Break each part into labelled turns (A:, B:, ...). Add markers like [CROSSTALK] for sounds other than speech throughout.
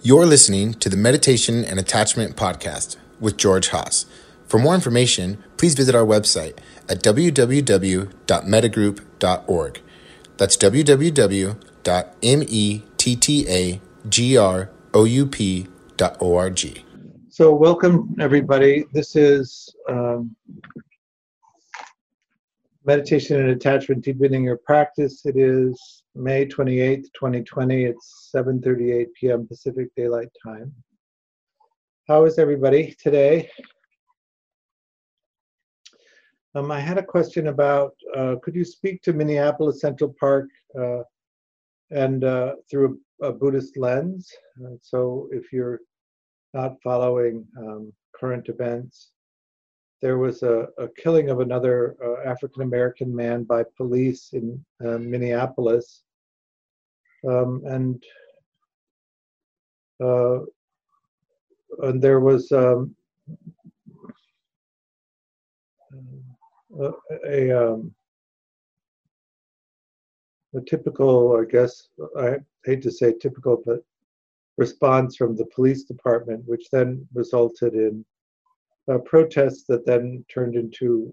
A: You're listening to the Meditation and Attachment Podcast with George Haas. For more information, please visit our website at www.mettagroup.org. That's www.mettagroup.org.
B: So, welcome everybody. This is um, Meditation and Attachment Deepening Your Practice. It is May 28th, 2020. It's 7:38 p.m. Pacific Daylight Time. How is everybody today? Um, I had a question about uh, could you speak to Minneapolis Central Park uh, and uh, through a, a, Buddhist lens? Uh, so, if you're not following um, current events, there was a, a killing of another uh, African American man by police in uh, Minneapolis um, and uh, and there was um, a, a, um, a typical, I guess, I hate to say typical, but response from the police department, which then resulted in uh, protests that then turned into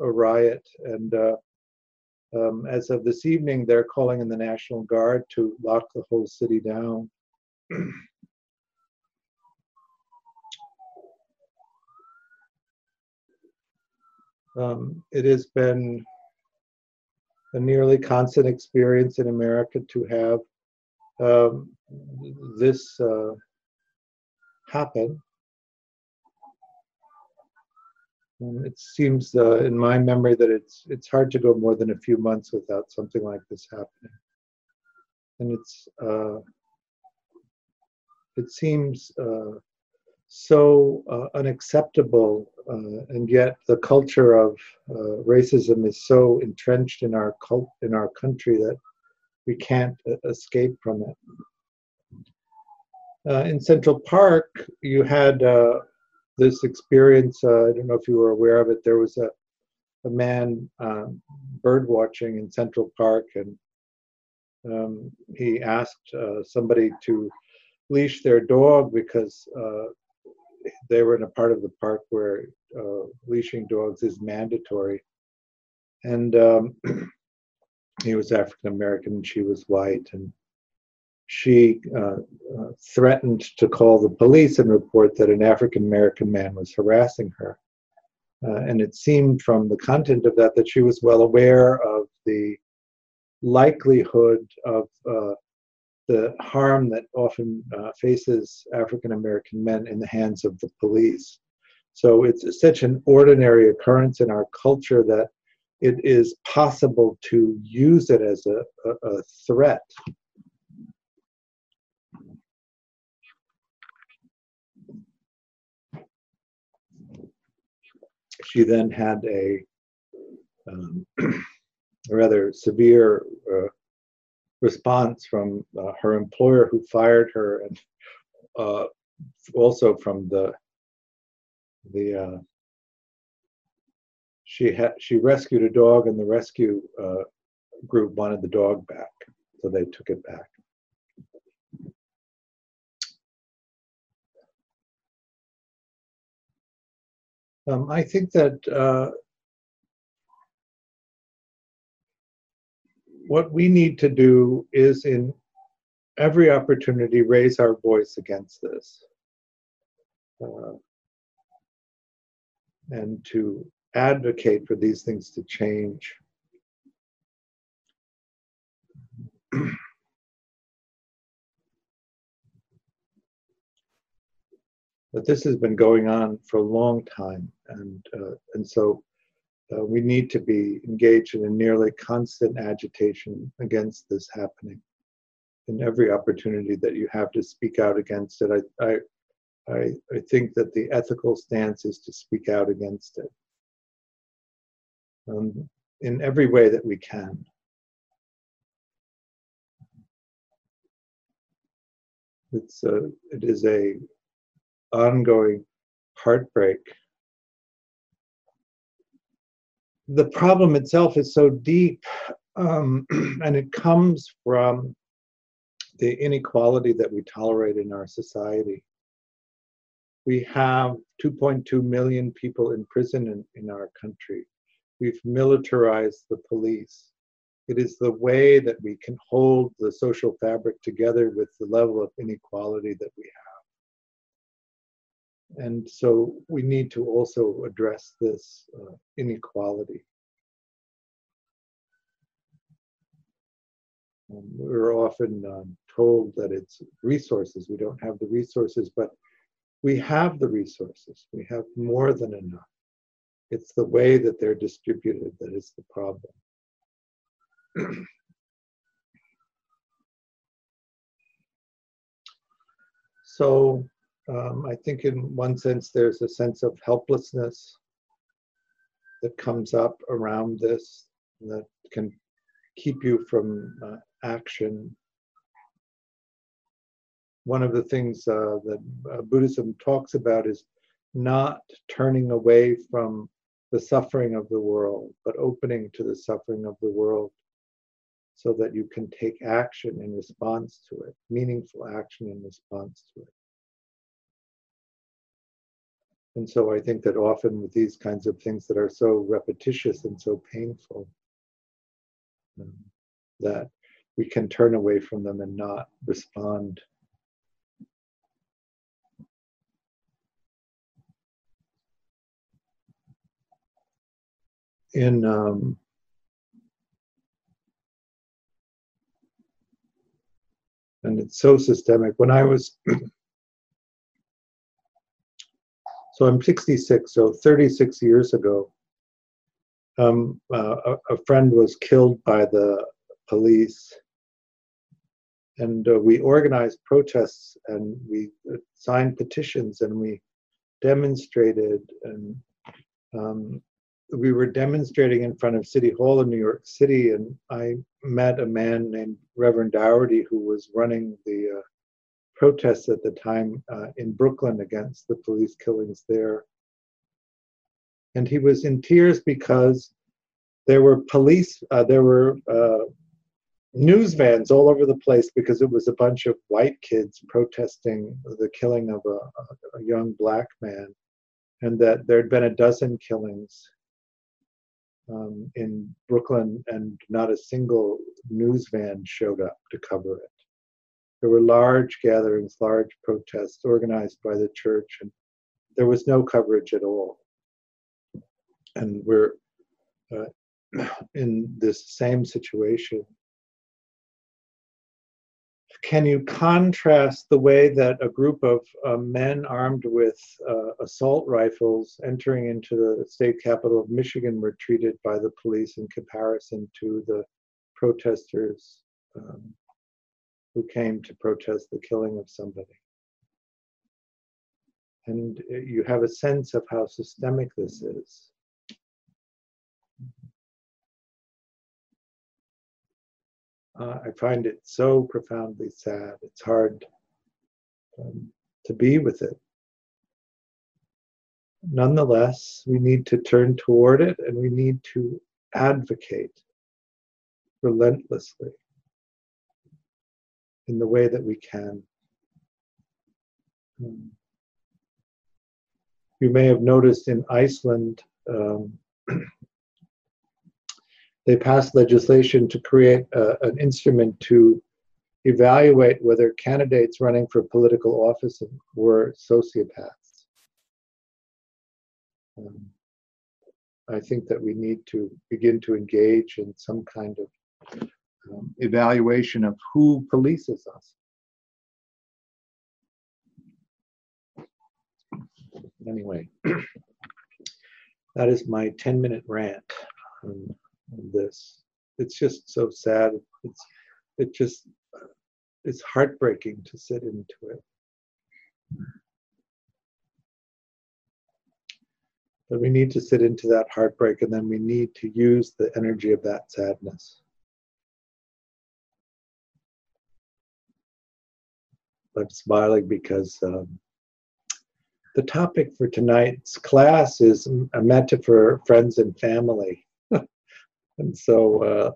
B: a, a riot. And uh, um, as of this evening, they're calling in the National Guard to lock the whole city down. [CLEARS THROAT] um, it has been a nearly constant experience in America to have um, this uh, happen. And it seems, uh, in my memory, that it's it's hard to go more than a few months without something like this happening. And it's uh, it seems uh, so uh, unacceptable, uh, and yet the culture of uh, racism is so entrenched in our cult in our country that we can't escape from it. in Central Park, you had this experience, uh, I don't know if you were aware of it, there was a, a man um, bird watching in Central Park, and um, he asked uh, somebody to leash their dog because uh, they were in a part of the park where uh, leashing dogs is mandatory. And um, [CLEARS THROAT] he was African American and she was white, and she uh, uh, threatened to call the police and report that an African American man was harassing her. Uh, and it seemed from the content of that that she was well aware of the likelihood of uh, the harm that often uh, faces African American men in the hands of the police. So it's such an ordinary occurrence in our culture that it is possible to use it as a, a, a threat she then had a, um, [CLEARS THROAT] rather severe uh, response from uh, her employer who fired her and uh, also from the the uh, she had she rescued a dog and the rescue uh, group wanted the dog back so they took it back Um, I think that uh, what we need to do is, in every opportunity, raise our voice against this. Uh, and to advocate for these things to change. But this has been going on for a long time, and uh, and so uh, we need to be engaged in a nearly constant agitation against this happening. In every opportunity that you have to speak out against it, I I I, I think that the ethical stance is to speak out against it um, in every way that we can. It's a, it is a ongoing heartbreak. The problem itself is so deep, um, [CLEARS THROAT] and it comes from the inequality that we tolerate in our society. We have 2.2 million people in prison in, in our country. We've militarized the police. It is the way that we can hold the social fabric together with the level of inequality that we have. And so we need to also address this uh, inequality. Um, we're often um, told that it's resources. We don't have the resources, but we have the resources. We have more than enough. It's the way that they're distributed that is the problem. [CLEARS THROAT] so um, I think, in one sense, there's a sense of helplessness that comes up around this that can keep you from uh, action. One of the things uh, that uh, Buddhism talks about is not turning away from the suffering of the world, but opening to the suffering of the world so that you can take action in response to it, meaningful action in response to it. And so I think that often with these kinds of things that are so repetitious and so painful, um, that we can turn away from them and not respond. In um, and it's so systemic. When I was [CLEARS THROAT] so I'm 66, so 36 years ago, um, uh, a, friend was killed by the police. And uh, we organized protests and we uh, signed petitions and we demonstrated and um, we were demonstrating in front of city hall in new york city and i met a man named reverend daughtry who was running the uh, protests at the time uh, in brooklyn against the police killings there and he was in tears because there were police uh, there were uh, news vans all over the place because it was a bunch of white kids protesting the killing of a, a young black man, and that there had been a dozen killings um, in Brooklyn, and not a single news van showed up to cover it. There were large gatherings, large protests organized by the church, and there was no coverage at all. And we're uh, [CLEARS THROAT] in this same situation can you contrast the way that a group of uh, men armed with uh, assault rifles entering into the state capital of Michigan were treated by the police in comparison to the protesters um, who came to protest the killing of somebody? And uh, you have a sense of how systemic this is. Uh, I find it so profoundly sad. It's hard um, to be with it. Nonetheless, we need to turn toward it and we need to advocate relentlessly in the way that we can. Um, you may have noticed in Iceland, um, [CLEARS THROAT] they passed legislation to create a, an instrument to evaluate whether candidates running for political office were sociopaths. Um, I think that we need to begin to engage in some kind of um, evaluation of who polices us. Anyway, [CLEARS THROAT] that is my 10 minute rant. Um, this. It's just so sad. It's it just it's heartbreaking to sit into it. But we need to sit into that heartbreak and then we need to use the energy of that sadness. I'm smiling because um, the topic for tonight's class is a metaphor, for friends and family. [LAUGHS] And so uh,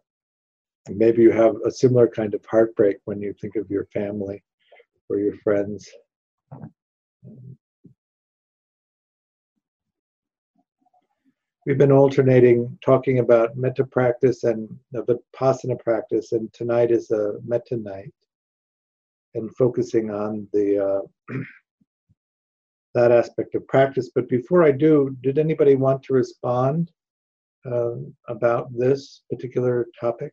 B: maybe you have a similar kind of heartbreak when you think of your family or your friends. We've been alternating talking about metta practice and vipassana practice, and tonight is a metta night, and focusing on the uh, that aspect of practice. But before I do, did anybody want to respond uh, about this particular topic?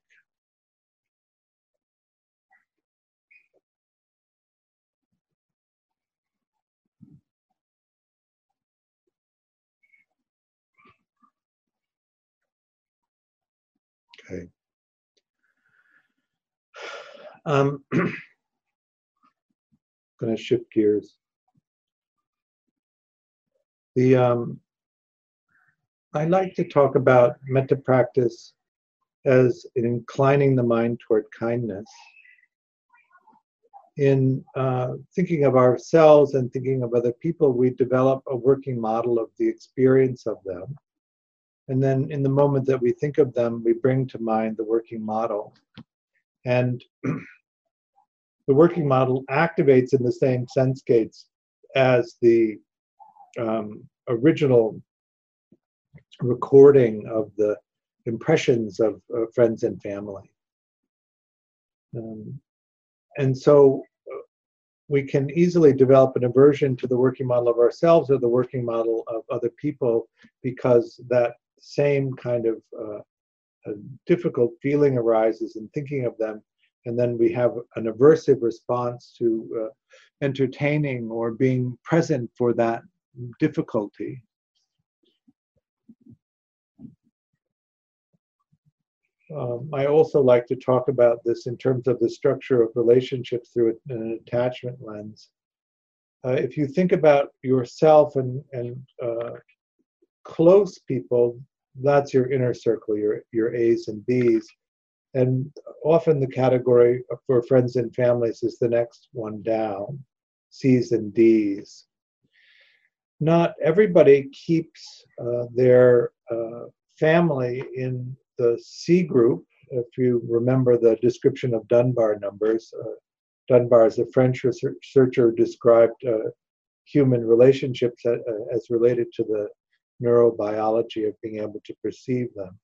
B: Okay. Um, [CLEARS THROAT] going to shift gears. The um, I like to talk about metta practice as inclining the mind toward kindness. In uh, thinking of ourselves and thinking of other people, we develop a working model of the experience of them. And then in the moment that we think of them, we bring to mind the working model. And [CLEARS THROAT] the working model activates in the same sense gates as the um, original recording of the impressions of uh, friends and family. Um, and so uh, we can easily develop an aversion to the working model of ourselves or the working model of other people because that same kind of uh, difficult feeling arises in thinking of them and then we have an aversive response to uh, entertaining or being present for that difficulty. Um, I also like to talk about this in terms of the structure of relationships through an attachment lens. Uh, if you think about yourself and, and uh, close people, that's your inner circle, your, your A's and B's. And often the category for friends and families is the next one down, C's and D's. Not everybody keeps uh, their uh, family in the C group. If you remember the description of Dunbar numbers, uh, Dunbar, as a French researcher, described uh, human relationships uh, as related to the neurobiology of being able to perceive them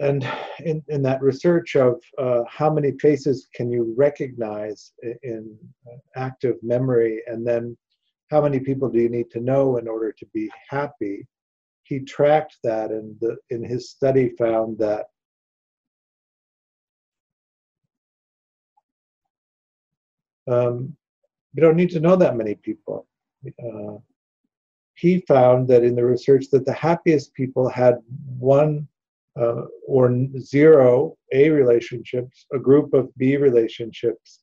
B: and in, in that research of uh, how many faces can you recognize in active memory and then how many people do you need to know in order to be happy he tracked that and the, in his study found that um, you don't need to know that many people. Uh, he found that in the research that the happiest people had one uh, or zero A relationships, a group of B relationships,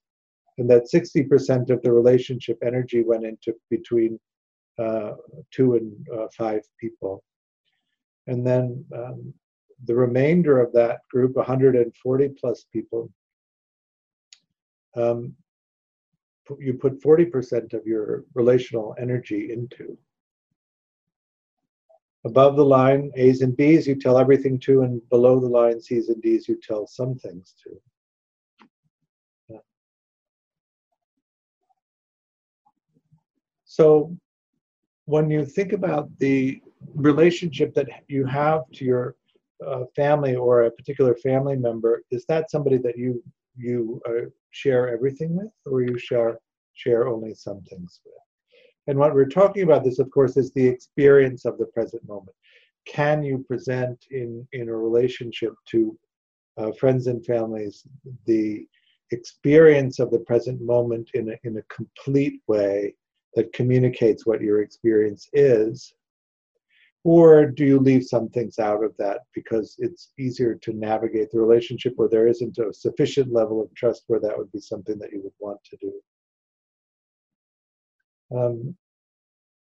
B: and that 60% of the relationship energy went into between uh, two and uh, five people. And then um, the remainder of that group, 140 plus people, um, you put 40% of your relational energy into. Above the line, A's and B's, you tell everything to, and below the line, C's and D's, you tell some things to. So when you think about the relationship that you have to your uh, family or a particular family member, is that somebody that you you uh, share everything with, or you share share only some things with? And what we're talking about this, of course, is the experience of the present moment. Can you present in, in a relationship to uh, friends and families the experience of the present moment in a, in a complete way that communicates what your experience is? Or do you leave some things out of that because it's easier to navigate the relationship where there isn't a sufficient level of trust where that would be something that you would want to do? Um,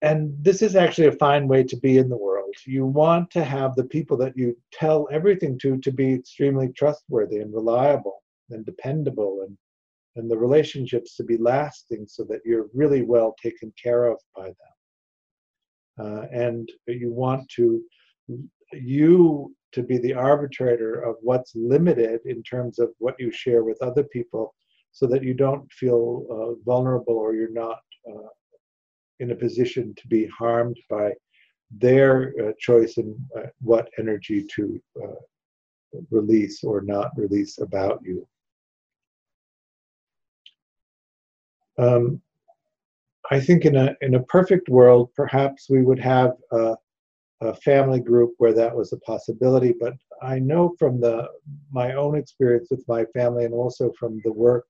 B: and this is actually a fine way to be in the world. You want to have the people that you tell everything to to be extremely trustworthy and reliable and dependable and and the relationships to be lasting so that you're really well taken care of by them. Uh, and you want to you to be the arbitrator of what's limited in terms of what you share with other people so that you don't feel uh, vulnerable or you're not uh, in a position to be harmed by their uh, choice in uh, what energy to uh, release or not release about you. Um, I think in a in a perfect world, perhaps we would have a, a, family group where that was a possibility. But I know from the my own experience with my family, and also from the work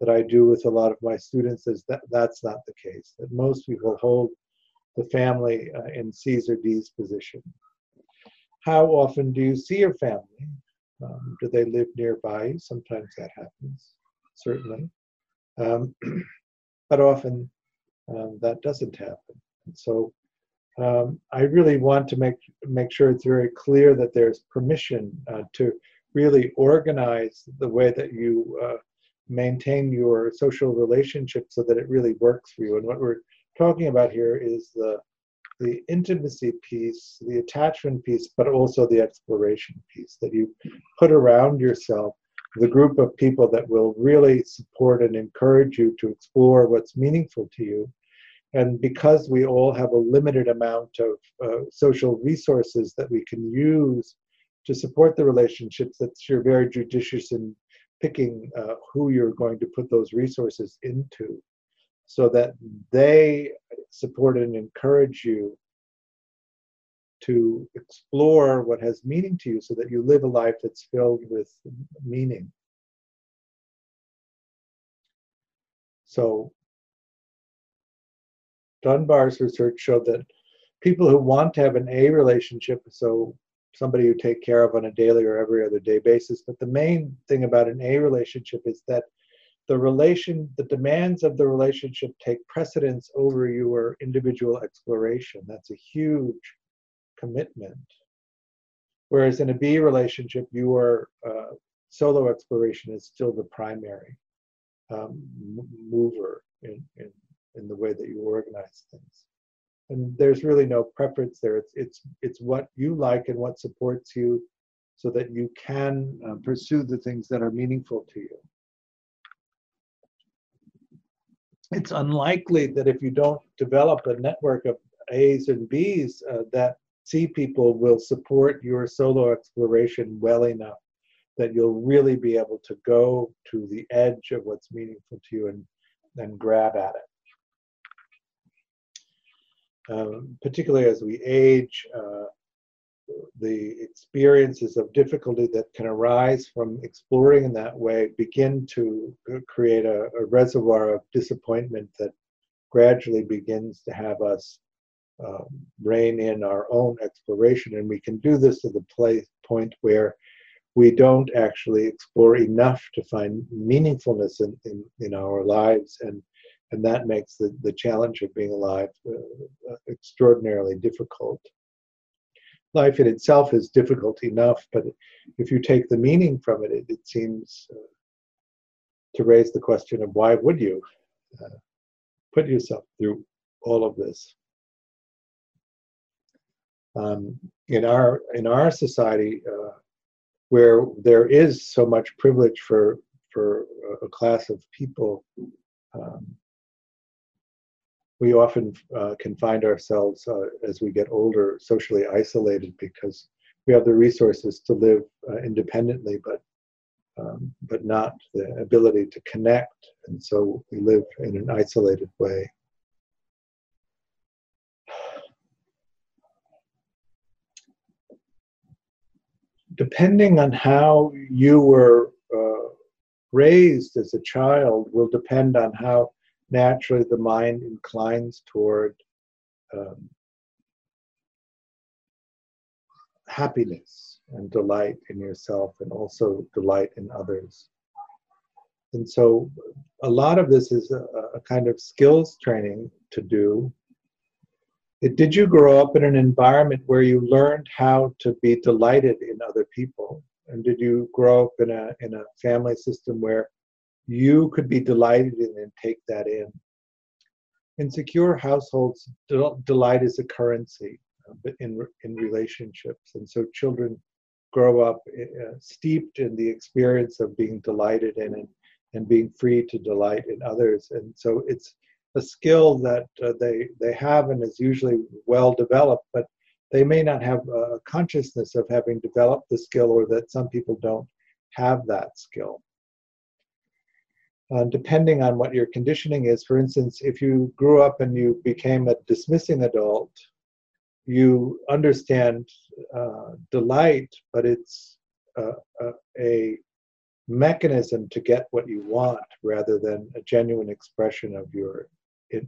B: that I do with a lot of my students, is that that's not the case. That most people hold the family uh, in C's or D's position. How often do you see your family? Um, do they live nearby? Sometimes that happens, certainly. Um, [CLEARS THROAT] but often um, that doesn't happen. And so um, I really want to make make sure it's very clear that there's permission uh, to really organize the way that you uh, maintain your social relationship so that it really works for you. And what we're talking about here is the the intimacy piece, the attachment piece, but also the exploration piece that you put around yourself the group of people that will really support and encourage you to explore what's meaningful to you. And because we all have a limited amount of uh, social resources that we can use to support the relationships, that you're very judicious in picking uh, who you're going to put those resources into so that they support and encourage you to explore what has meaning to you so that you live a life that's filled with meaning. So, Dunbar's research showed that people who want to have an A relationship, so somebody you take care of on a daily or every other day basis, but the main thing about an A relationship is that the relation, the demands of the relationship take precedence over your individual exploration. That's a huge commitment. Whereas in a B relationship, your uh, solo exploration is still the primary um, mover in, in, in the way that you organize things. And there's really no preference there. It's, it's, it's what you like and what supports you so that you can uh, pursue the things that are meaningful to you. It's unlikely that if you don't develop a network of A's and B's, uh, that C people will support your solo exploration well enough that you'll really be able to go to the edge of what's meaningful to you and then grab at it. Um, particularly as we age, uh, the experiences of difficulty that can arise from exploring in that way begin to create a, a reservoir of disappointment that gradually begins to have us um, rein in our own exploration. And we can do this to the place, point where we don't actually explore enough to find meaningfulness in, in, in our lives. And, and that makes the, the challenge of being alive uh, uh, extraordinarily difficult. Life in itself is difficult enough, but if you take the meaning from it, it, it seems uh, to raise the question of why would you uh, put yourself through all of this? um, in our in our society uh, where there is so much privilege for for a class of people um, we often uh, can find ourselves uh, as we get older socially isolated because we have the resources to live uh, independently but um, but not the ability to connect. And so we live in an isolated way. Depending on how you were uh, raised as a child will depend on how naturally the mind inclines toward um, happiness and delight in yourself and also delight in others. And so a lot of this is a, a kind of skills training to do did you grow up in an environment where you learned how to be delighted in other people? And did you grow up in a, in a family system where you could be delighted in and take that in? In secure households, delight is a currency. uh, in in relationships, and so children grow up uh, steeped in the experience of being delighted in and, and being free to delight in others, and so it's a skill that uh, they they have and is usually well developed, but they may not have a consciousness of having developed the skill, or that some people don't have that skill uh, depending on what your conditioning is. For instance, if you grew up and you became a dismissing adult, you understand uh, delight, but it's uh, a, a, mechanism to get what you want rather than a genuine expression of your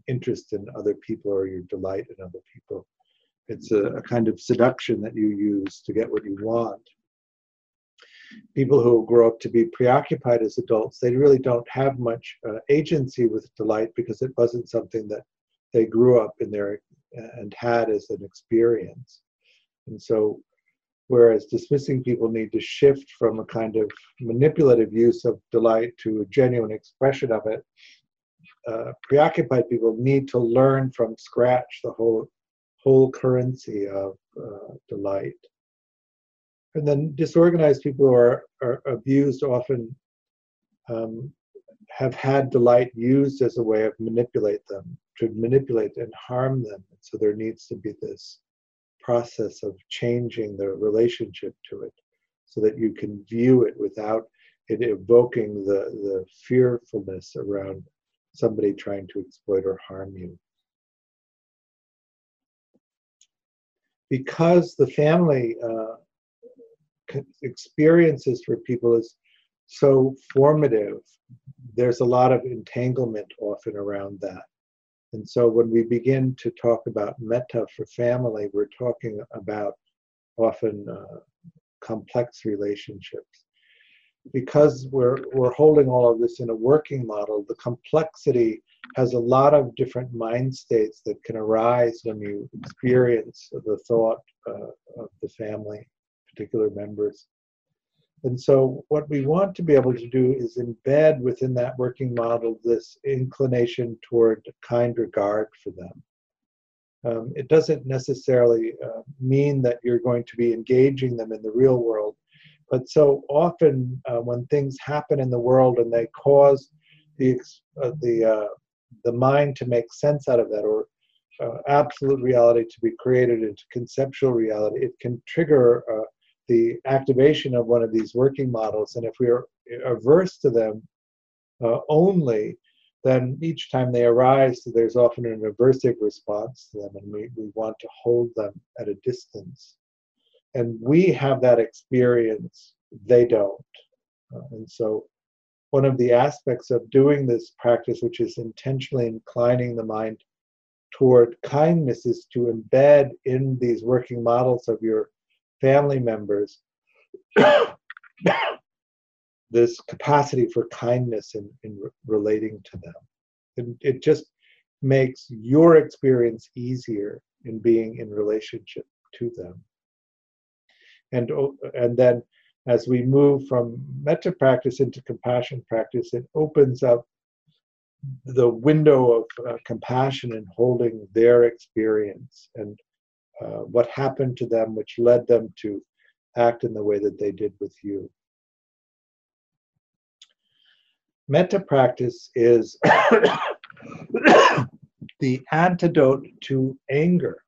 B: interest in other people or your delight in other people. It's a, a kind of seduction that you use to get what you want people who grow up to be preoccupied as adults, they really don't have much uh, agency with delight because it wasn't something that they grew up in there and had as an experience. And so, whereas dismissing people need to shift from a kind of manipulative use of delight to a genuine expression of it, uh, preoccupied people need to learn from scratch the whole whole currency of uh, delight. And then disorganized people who are, are abused often um, have had delight used as a way of manipulate them, to manipulate and harm them. So there needs to be this process of changing the relationship to it so that you can view it without it evoking the, the fearfulness around somebody trying to exploit or harm you. Because the family uh, experiences for people is so formative. There's a lot of entanglement often around that. And so when we begin to talk about metta for family, we're talking about often uh, complex relationships. Because we're, we're holding all of this in a working model, the complexity has a lot of different mind states that can arise when you experience the thought uh, of the family particular members. And so, what we want to be able to do is embed within that working model this inclination toward kind regard for them. Um, it doesn't necessarily uh, mean that you're going to be engaging them in the real world, but so often uh, when things happen in the world and they cause the uh, the uh, the mind to make sense out of that, or uh, absolute reality to be created into conceptual reality, it can trigger uh, the activation of one of these working models. And if we are averse to them uh, only, then each time they arise, there's often an aversive response to them, and we, we want to hold them at a distance. And we have that experience, they don't. Uh, and so, one of the aspects of doing this practice, which is intentionally inclining the mind toward kindness, is to embed in these working models of your family members [COUGHS] this capacity for kindness in, in re- relating to them. It, it just makes your experience easier in being in relationship to them. And, and then as we move from metta practice into compassion practice, it opens up the window of uh, compassion and holding their experience and uh, what happened to them, which led them to act in the way that they did with you. Metta practice is [COUGHS] the antidote to anger.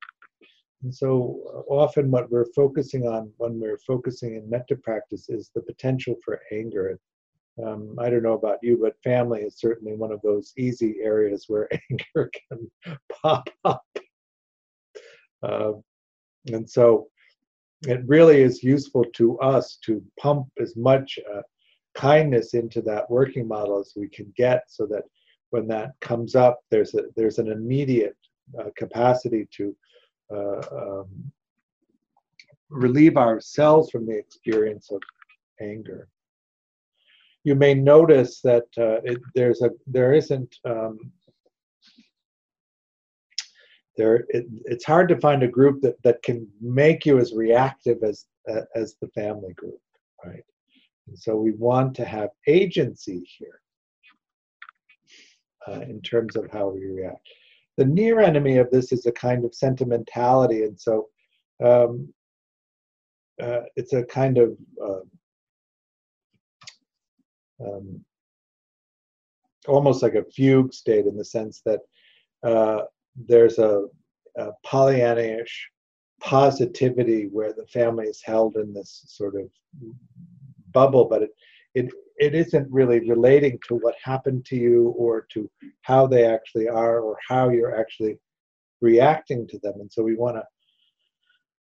B: And so uh, often, what we're focusing on when we're focusing in metta practice is the potential for anger. Um, I don't know about you, but family is certainly one of those easy areas where [LAUGHS] anger can pop up. Uh, and so it really is useful to us to pump as much uh, kindness into that working model as we can get so that when that comes up, there's, a, there's an immediate uh, capacity to uh, um, relieve ourselves from the experience of anger. You may notice that uh, it, there's a there isn't um, there it, it's hard to find a group that, that can make you as reactive as uh, as the family group right? And so we want to have agency here uh, in terms of how we react. The near enemy of this is a kind of sentimentality and so um, uh, it's a kind of uh, um, almost like a fugue state in the sense that uh, there's a, a Pollyannish positivity where the family is held in this sort of bubble, but it, it it isn't really relating to what happened to you or to how they actually are or how you're actually reacting to them. And so we want to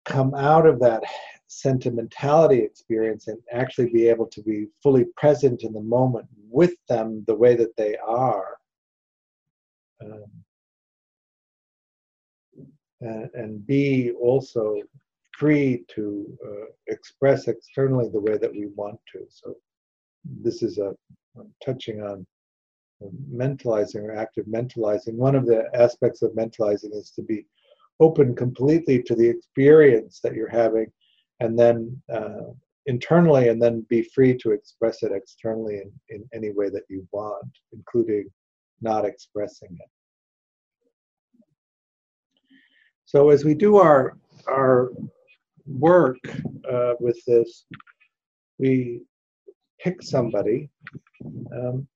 B: come out of that sentimentality experience and actually be able to be fully present in the moment with them the way that they are. Um, and, and, be also free to uh, express externally the way that we want to. So this is a touching on mentalizing or active mentalizing. One of the aspects of mentalizing is to be open completely to the experience that you're having and then uh, internally and then be free to express it externally in, in any way that you want, including not expressing it. So as we do our our work uh, with this, we pick somebody. Um,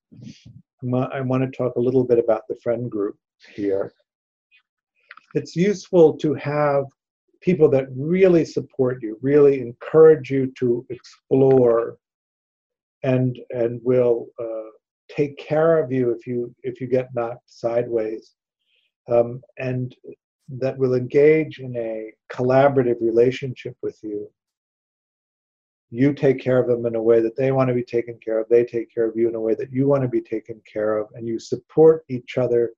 B: I want to talk a little bit about the friend group here. It's useful to have people that really support you, really encourage you to explore, and and will uh, take care of you if you if you get knocked sideways, um, and that will engage in a collaborative relationship with you. You take care of them in a way that they want to be taken care of they take care of you in a way that you want to be taken care of and you support each other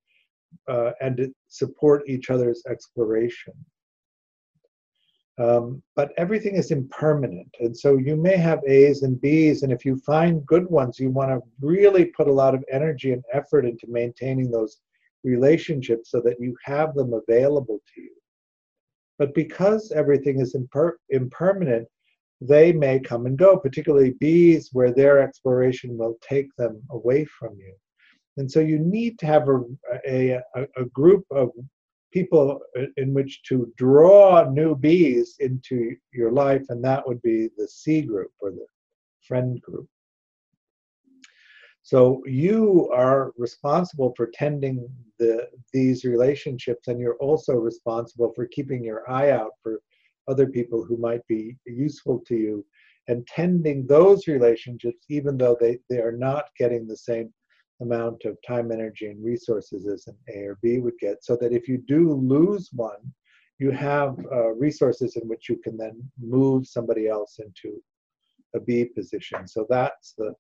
B: uh, and support each other's exploration. Um, but everything is impermanent and so you may have a's and b's and if you find good ones you want to really put a lot of energy and effort into maintaining those relationships so that you have them available to you but because everything is imper- impermanent they may come and go, particularly bees, where their exploration will take them away from you. And so you need to have a, a, a group of people in which to draw new bees into your life, and that would be the C group or the friend group. So you are responsible for tending the, these relationships, and you're also responsible for keeping your eye out for other people who might be useful to you and tending those relationships even though they, they are not getting the same amount of time energy and resources as an a or b would get. So that if you do lose one you have uh, resources in which you can then move somebody else into a b position. So that's the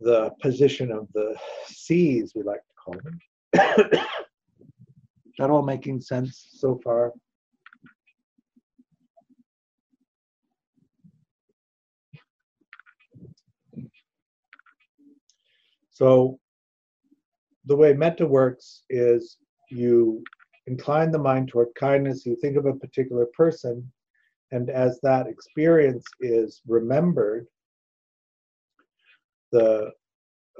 B: the position of the c's we like to call them. [COUGHS] That all making sense so far? So the way metta works is you incline the mind toward kindness, you think of a particular person, and as that experience is remembered, the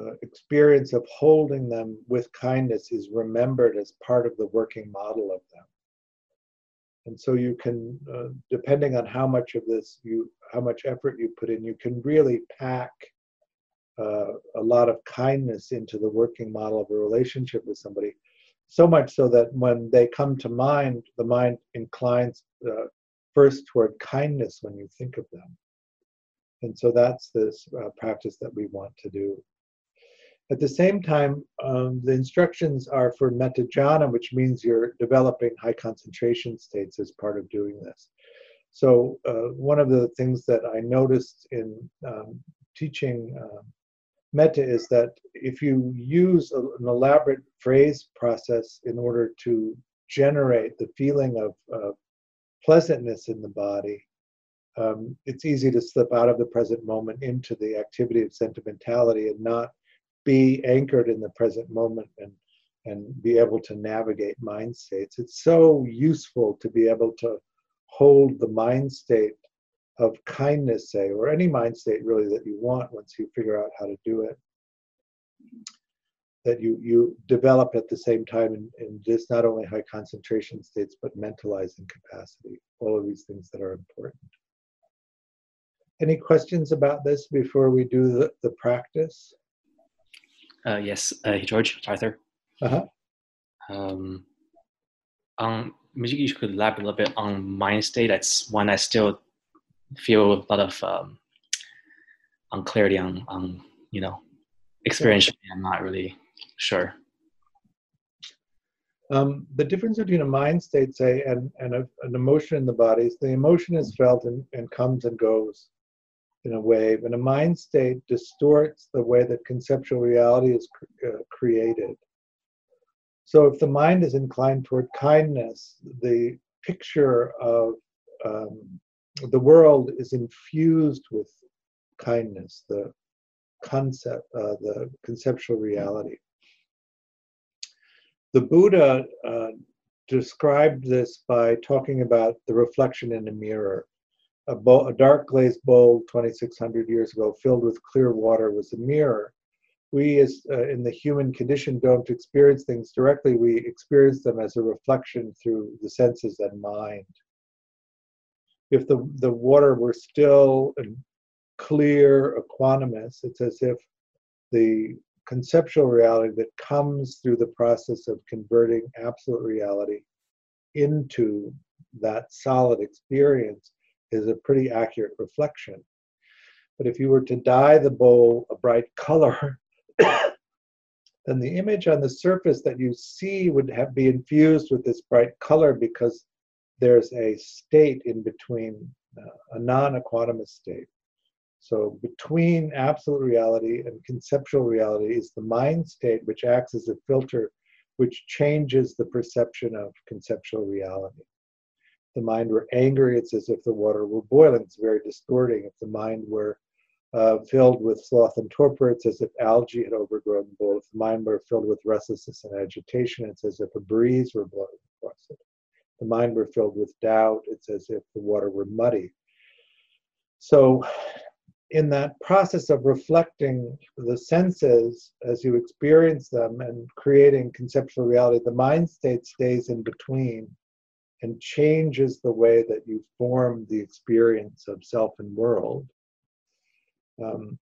B: uh, experience of holding them with kindness is remembered as part of the working model of them. And so you can, uh, depending on how much of this you, how much effort you put in, you can really pack uh, a lot of kindness into the working model of a relationship with somebody. So much so that when they come to mind, the mind inclines uh, first toward kindness when you think of them. And so that's this uh, practice that we want to do. At the same time, um, the instructions are for metta jhana, which means you're developing high concentration states as part of doing this. So, uh, one of the things that I noticed in um, teaching uh, metta is that if you use a, an elaborate phrase process in order to generate the feeling of, of pleasantness in the body, um, it's easy to slip out of the present moment into the activity of sentimentality and not be anchored in the present moment and and be able to navigate mind states. It's so useful to be able to hold the mind state of kindness, say, or any mind state really that you want once you figure out how to do it. that you you develop at the same time in, in just not only high concentration states but mentalizing capacity all of these things that are important any questions about this before we do the, the practice?
C: Uh, yes uh, george arthur.
B: Uh-huh.
C: um, um, maybe you could elaborate a little bit on mind state. That's one i still feel a lot of um, unclarity on on you know experience i'm not really Sure.
B: Um, the difference between a mind state, say, and, and a, an emotion in the body is the emotion is felt and, and comes and goes in a wave, and a mind state distorts the way that conceptual reality is cr- uh, created. So, if the mind is inclined toward kindness, the picture of um, the world is infused with kindness, the concept, uh, the conceptual reality. The Buddha uh, described this by talking about the reflection in a mirror. A, bowl, a dark glazed bowl 2,600 years ago filled with clear water was a mirror. We, as uh, in the human condition, don't experience things directly. We experience them as a reflection through the senses and mind. If the, the water were still and clear, equanimous, it's as if the conceptual reality that comes through the process of converting absolute reality into that solid experience is a pretty accurate reflection. But if you were to dye the bowl a bright color, [COUGHS] then the image on the surface that you see would have be infused with this bright color because there's a state in between, uh, a non-equanimous state. So between absolute reality and conceptual reality is the mind state, which acts as a filter, which changes the perception of conceptual reality. The mind were angry, it's as if the water were boiling. It's very distorting. If the mind were uh, filled with sloth and torpor, it's as if algae had overgrown the bowl. If the mind were filled with restlessness and agitation, it's as if a breeze were blowing across it. If the mind were filled with doubt, it's as if the water were muddy. So in that process of reflecting the senses as you experience them and creating conceptual reality, the mind state stays in between and changes the way that you form the experience of self and world. Um,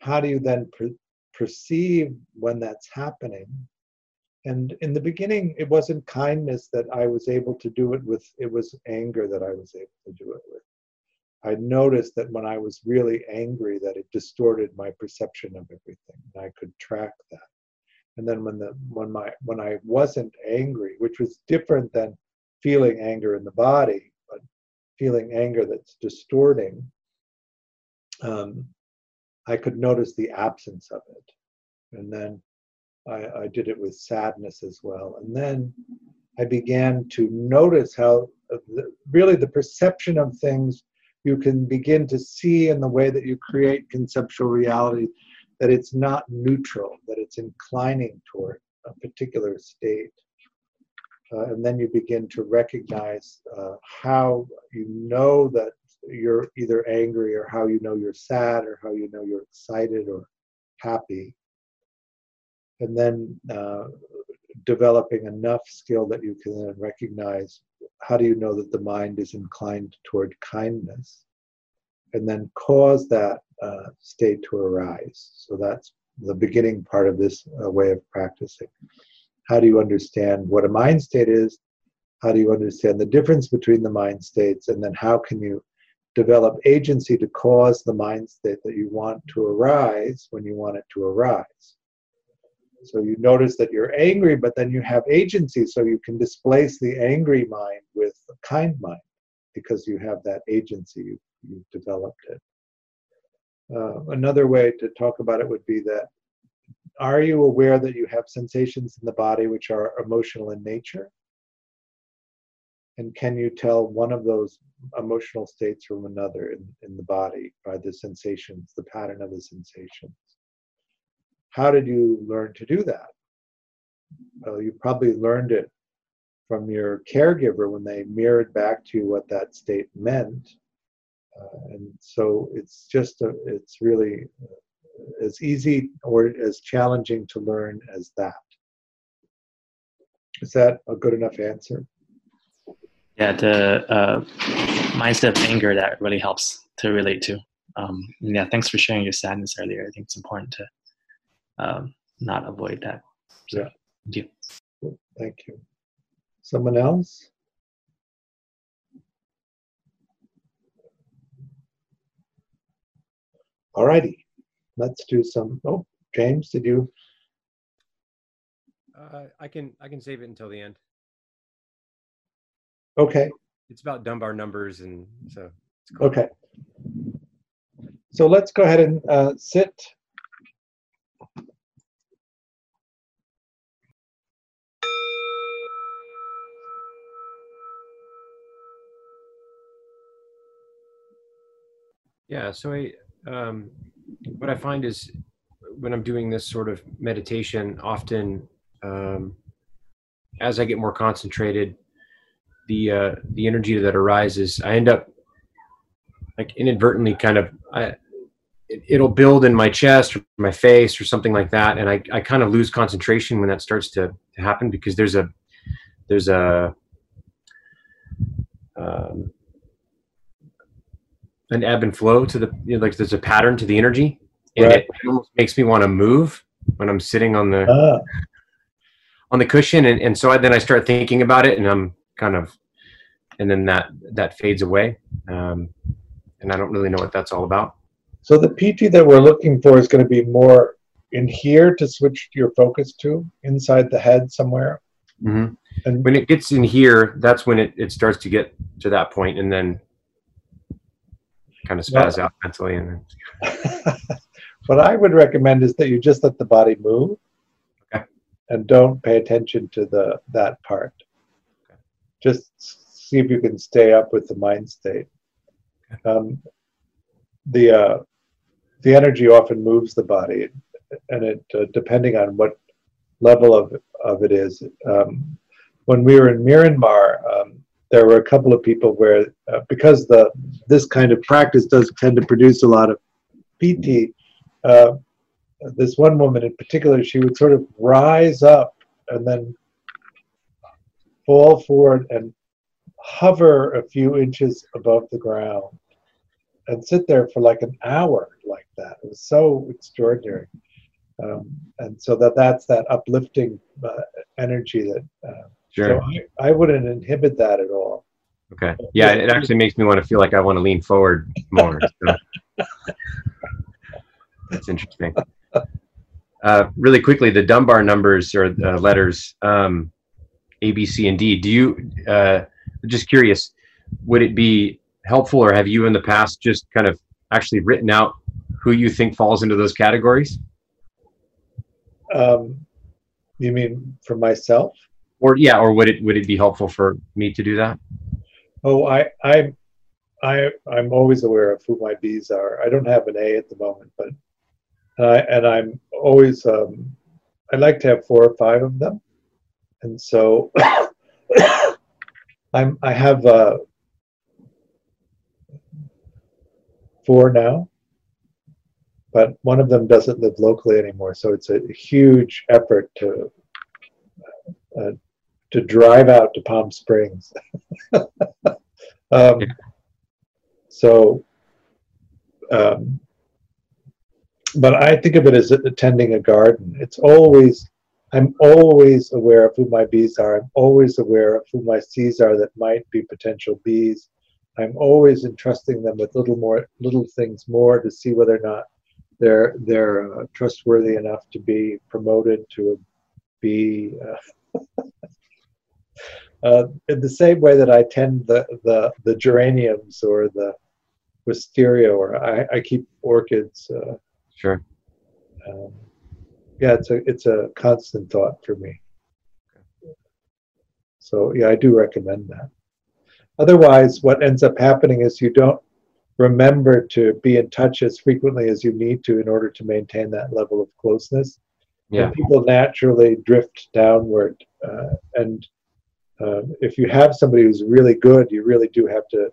B: how do you then per- perceive when that's happening? And in the beginning, it wasn't kindness that I was able to do it with, it was anger that I was able to do it with. I noticed that when I was really angry, that it distorted my perception of everything, and I could track that. And then when the when my when I wasn't angry, which was different than feeling anger in the body, but feeling anger that's distorting, um, I could notice the absence of it. And then I, I did it with sadness as well. And then I began to notice how uh, the, really the perception of things you can begin to see in the way that you create conceptual reality that it's not neutral, that it's inclining toward a particular state. Uh, and then you begin to recognize uh, how you know that you're either angry or how you know you're sad or how you know you're excited or happy. And then uh, developing enough skill that you can then recognize how do you know that the mind is inclined toward kindness? And then cause that uh, state to arise. So that's the beginning part of this uh, way of practicing. How do you understand what a mind state is? How do you understand the difference between the mind states? And then how can you develop agency to cause the mind state that you want to arise when you want it to arise? So you notice that you're angry, but then you have agency, so you can displace the angry mind with a kind mind because you have that agency, you, you've developed it. Uh, another way to talk about it would be that are you aware that you have sensations in the body which are emotional in nature? And can you tell one of those emotional states from another in, in the body by the sensations, the pattern of the sensations? How did you learn to do that? Well, you probably learned it from your caregiver when they mirrored back to you what that state meant. Uh, and so it's just a, it's really as easy or as challenging to learn as that. Is that a good enough answer?
C: Yeah, the uh, mindset of anger that really helps to relate to. Um, yeah, thanks for sharing your sadness earlier. I think it's important to um, not avoid that. So,
B: Yeah.
C: Thank you.
B: Thank you. Someone else? All righty, let's do some, oh, James, did you?
D: Uh, I can I can save it until the end.
B: Okay,
D: It's about Dunbar numbers, and so it's cool.
B: okay. So let's go ahead and uh, sit.
D: Yeah. So I um, what I find is when I'm doing this sort of meditation, often um, as I get more concentrated, the uh, the energy that arises, I end up like inadvertently kind of I, it, it'll build in my chest or my face or something like that, and I, I kind of lose concentration when that starts to, to happen because there's a there's a um, an ebb and flow to the you know, like there's a pattern to the energy and
B: Right.
D: it almost makes me want to move when i'm sitting on the
B: Ah,
D: on the cushion and, and so I, then i start thinking about it and i'm kind of and then that that fades away um, and i don't really know what that's all about
B: So the piti that we're looking for is going to be more in here to switch your focus to, inside the head somewhere.
D: mm-hmm.
B: And
D: when it gets in here that's when it, it starts to get to that point and then kind of spaz out mentally and then [LAUGHS]
B: what I would recommend is that you just let the body move
D: Okay.
B: and don't pay attention to the that part. Just see if you can stay up with the mind state. Um, the uh, the energy often moves the body, and it uh, depending on what level of of it is. Um, when we were in Myanmar, um, there were a couple of people where uh, because the this kind of practice does tend to produce a lot of piti. Uh, this one woman in particular, she would sort of rise up and then fall forward and hover a few inches above the ground and sit there for like an hour like that. It was so extraordinary. Um, and so that that's that uplifting uh, energy that uh,
D: sure
B: so I, I wouldn't inhibit that at all.
D: okay yeah it actually makes me want to feel like i want to lean forward more so. that's interesting uh, really quickly the dunbar numbers or uh, letters um, a b c and d do you uh, just curious would it be helpful or have you in the past just kind of actually written out who you think falls into those categories
B: Um, you mean for myself?
D: Or yeah or would it would it be helpful for me to do that
B: Oh, I, I, I, I'm always aware of who my bees are. I don't have an A at the moment, but, and, I, and I'm always, um, I like to have four or five of them, and so [COUGHS] I'm, I have uh, four now, but one of them doesn't live locally anymore, so it's a huge effort to. Uh, to drive out to Palm Springs. [LAUGHS] um,
D: Yeah.
B: So, um, but I think of it as attending a garden. It's always, I'm always aware of who my bees are. I'm always aware of who my seeds are that might be potential bees. I'm always entrusting them with little more, little things more to see whether or not they're they're uh, trustworthy enough to be promoted to a bee. Uh, [LAUGHS] uh, in the same way that I tend the, the, the geraniums or the wisteria, or I, I keep orchids. Uh,
D: sure
B: um, yeah, it's a it's a constant thought for me. So yeah, I do recommend that. Otherwise, what ends up happening is you don't remember to be in touch as frequently as you need to in order to maintain that level of closeness
D: yeah
B: and people naturally drift downward. Uh, and um, if you have somebody who's really good, you really do have to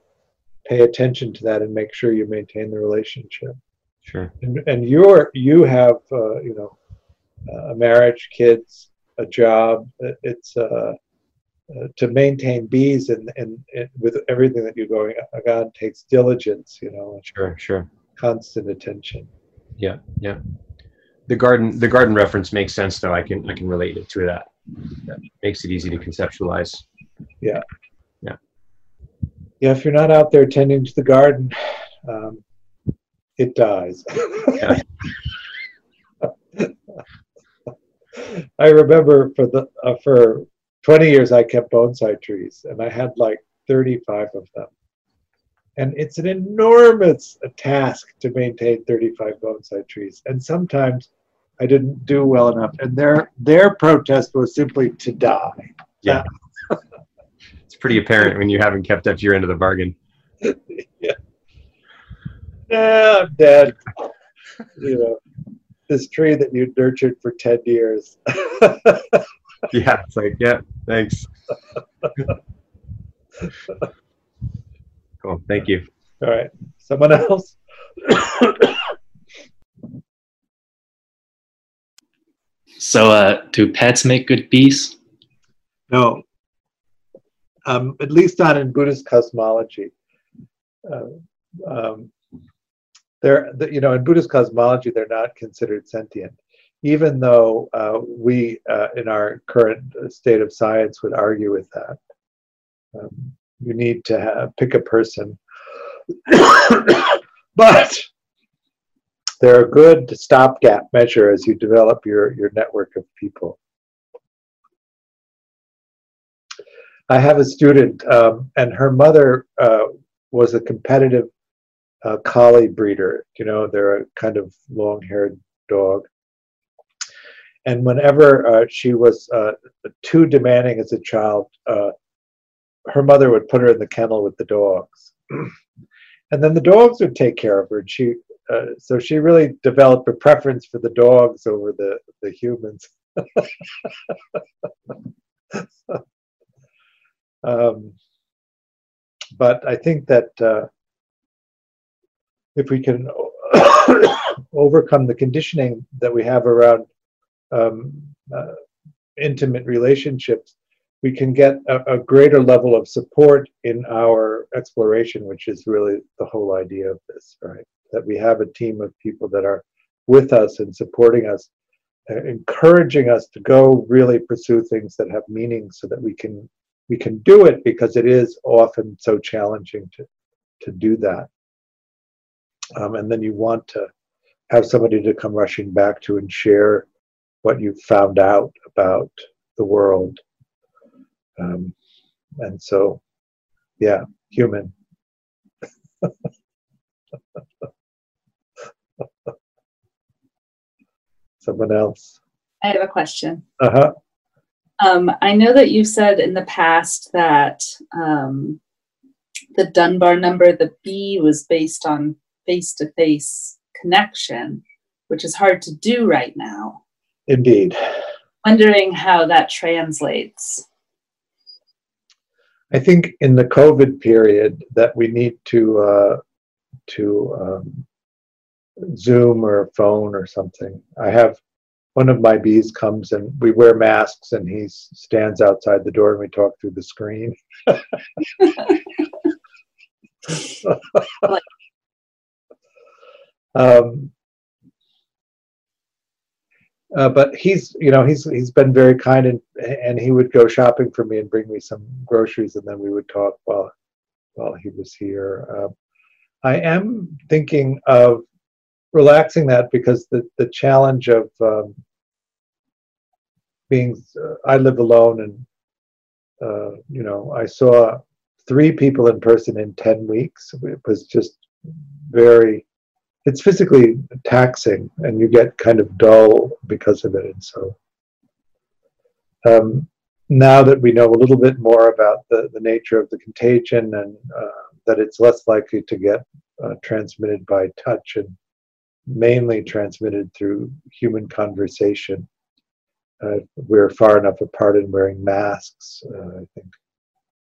B: pay attention to that and make sure you maintain the relationship.
D: Sure.
B: and, and you're you have uh, you know a marriage kids a job it's uh, uh, to maintain bees and, and and with everything that you're going on takes diligence you know
D: Sure. Sure.
B: constant attention
D: Yeah. Yeah. The garden the garden reference makes sense though. I can I can relate it to that. That makes it easy to conceptualize.
B: yeah Yeah. Yeah. if you're not out there tending to the garden um, it dies
D: Yeah. [LAUGHS]
B: I remember for the uh, for 20 years I kept bonsai trees and I had like 35 of them. And it's an enormous task to maintain 35 bonsai trees. And sometimes I didn't do well enough. And their their protest was simply to die.
D: Yeah. [LAUGHS] it's pretty apparent when you haven't kept up your end of the bargain. [LAUGHS]
B: yeah, Yeah, I'm dead. you know, this tree that you nurtured for 10 years. [LAUGHS]
D: Yeah. It's like, yeah, thanks. cool. Thank you.
B: All right. Someone else? [COUGHS]
C: So, uh, do pets make good bees?
B: No. Um, at least not in Buddhist cosmology. Uh, um, they're, you know, in Buddhist cosmology, they're not considered sentient, even though uh, we, uh, in our current state of science, would argue with that. Um, you need to have, pick a person, [COUGHS] but they're a good stopgap measure as you develop your your network of people. I have a student, um, and her mother uh, was a competitive uh, collie breeder. You know, they're a kind of long-haired dog. And whenever uh, she was uh, too demanding as a child, uh, her mother would put her in the kennel with the dogs, [CLEARS THROAT] and then the dogs would take care of her. And she, uh, so she really developed a preference for the dogs over the the humans. [LAUGHS] Um, but I think that uh, if we can [COUGHS] overcome the conditioning that we have around um, uh, intimate relationships, we can get a, a greater level of support in our exploration, which is really the whole idea of this, right? That we have a team of people that are with us and supporting us, uh, encouraging us to go really pursue things that have meaning so that we can we can do it because it is often so challenging to to do that. Um, and then you want to have somebody to come rushing back to and share what you've found out about the world. Um, and so yeah human [LAUGHS] someone else
E: I have a question.
B: uh-huh
E: Um, I know that you said in the past that um, the Dunbar number, the B, was based on face to face connection, which is hard to do right now.
B: indeed
E: Wondering how that translates.
B: I think in the COVID period that we need to uh, to um, Zoom or phone or something. I have one of my bees comes and we wear masks and he stands outside the door and we talk through the screen. [LAUGHS] um, uh, but he's you know he's he's been very kind and and he would go shopping for me and bring me some groceries and then we would talk while while he was here. Uh, I am thinking of relaxing that because the the challenge of um, being uh, I live alone and uh, you know I saw three people in person in ten weeks. It was just very it's physically taxing and you get kind of dull because of it and so um, now that we know a little bit more about the, the nature of the contagion and uh, that it's less likely to get uh, transmitted by touch and mainly transmitted through human conversation uh, we're far enough apart and wearing masks uh, i think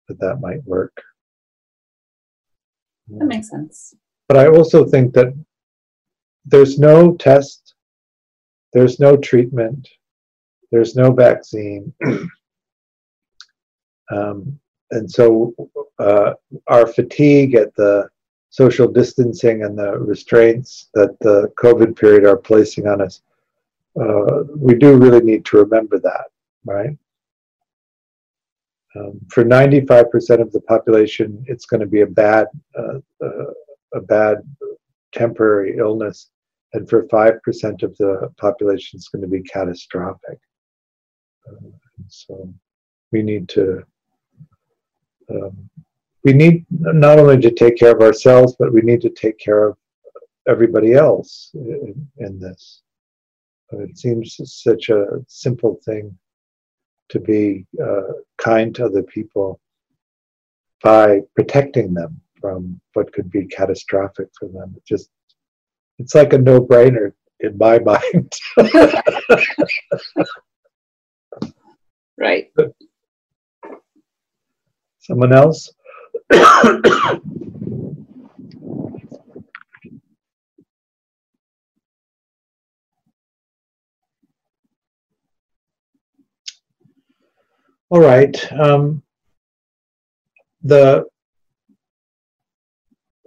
B: that that might work
E: That makes sense.
B: but I also think that there's no test, there's no treatment, there's no vaccine. [CLEARS THROAT] um, and so uh, our fatigue at the social distancing and the restraints that the COVID period are placing on us, uh, we do really need to remember that, right? Um, for 95% of the population, it's going to be a bad, uh, uh, a bad temporary illness, and for 5% of the population, it's going to be catastrophic. Uh, so we need to um, we need not only to take care of ourselves, but we need to take care of everybody else in, in this. It seems such a simple thing to be uh, kind to other people by protecting them from what could be catastrophic for them. It just it's like a no-brainer in my [LAUGHS] mind.
E: right.
B: Someone else? [COUGHS] All right. Um, the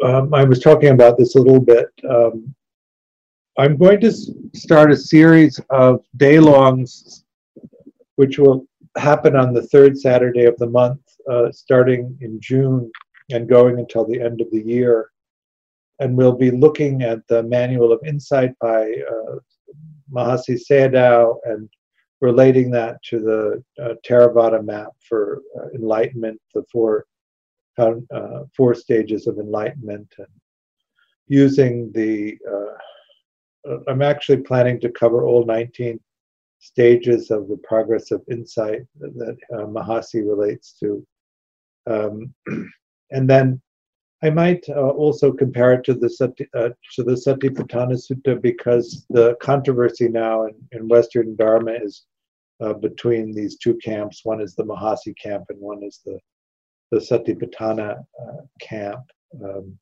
B: um, I was talking about this a little bit. Um, I'm going to start a series of day longs, which will happen on the third Saturday of the month, uh, starting in June and going until the end of the year. And we'll be looking at the Manual of Insight by uh, Mahasi Sayadaw and relating that to the uh, Theravada map for uh, enlightenment, the four uh, four stages of enlightenment, and using the. Uh, uh, I'm actually planning to cover all 19 stages of the progress of insight that uh, Mahasi relates to, um, [CLEARS THROAT] and then I might uh, also compare it to the Sati, uh, to the Satipatthana Sutta because the controversy now in, in Western Dharma is uh, between these two camps. One is the Mahasi camp, and one is the the Satipatthana uh, camp. Um,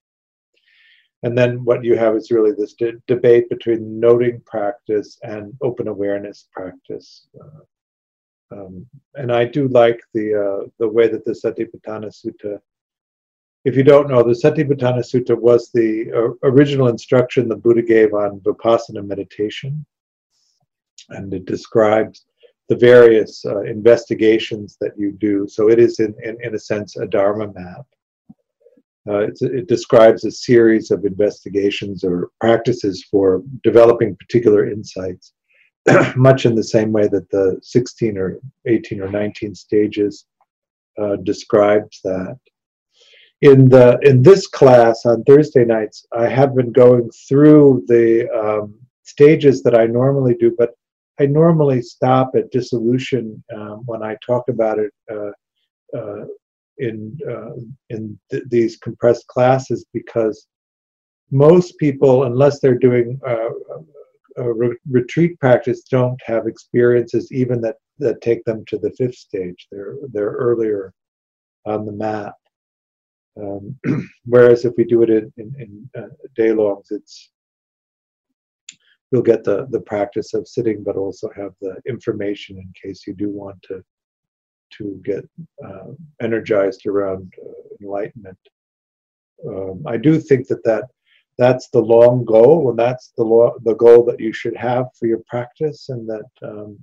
B: and then what you have is really this de- debate between noting practice and open awareness practice. Uh, um, and I do like the uh, the way that the Satipatthana Sutta. If you don't know, the Satipatthana Sutta was the uh, original instruction the Buddha gave on vipassana meditation, and it describes the various uh, investigations that you do. So it is, in, in, in a sense, a Dharma map. Uh, it describes a series of investigations or practices for developing particular insights, [CLEARS THROAT] much in the same way that the 16 or 18 or 19 stages uh, describes that. In the in this class on Thursday nights, I have been going through the um, stages that I normally do, but I normally stop at dissolution um, when I talk about it uh, uh, in uh, in th- these compressed classes because most people, unless they're doing uh, re- retreat practice, don't have experiences even that that take them to the fifth stage. They're they're earlier on the map. Um, [CLEARS THROAT] whereas if we do it in, in, in uh, day longs, it's you'll get the the practice of sitting, but also have the information in case you do want to to get uh, energized around uh, enlightenment. Um, I do think that that that's the long goal, and that's the lo- the goal that you should have for your practice, and that um,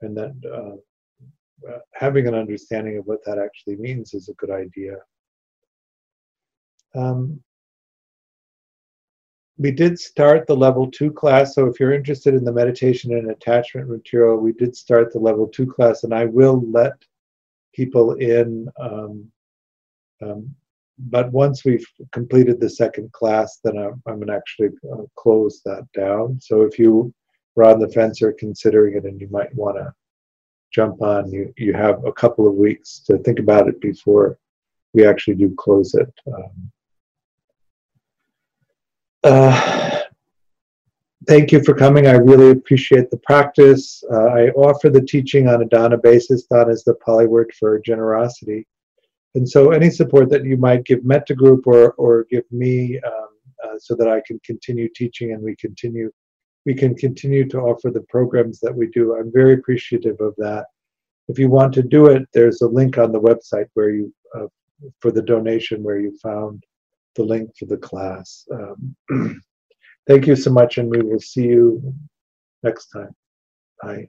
B: and that uh, having an understanding of what that actually means is a good idea. Um, we did start the level two class. So if you're interested in the meditation and attachment material, we did start the level two class, and I will let people in. Um, um, but once we've completed the second class, then I'm, I'm going to actually uh, close that down. So if you were on the fence or considering it and you might want to jump on, you, you have a couple of weeks to think about it before we actually do close it. Um, uh, thank you for coming. I really appreciate the practice. Uh, I offer the teaching on a dana basis. Dana is the Pali word for generosity. And so any support that you might give Metta Group or, or give me um, uh, so that I can continue teaching and we continue we can continue to offer the programs that we do. I'm very appreciative of that. If you want to do it, there's a link on the website where you uh, for the donation where you found the link for the class. Um, [CLEARS THROAT] thank you so much, and we will see you next time. Bye.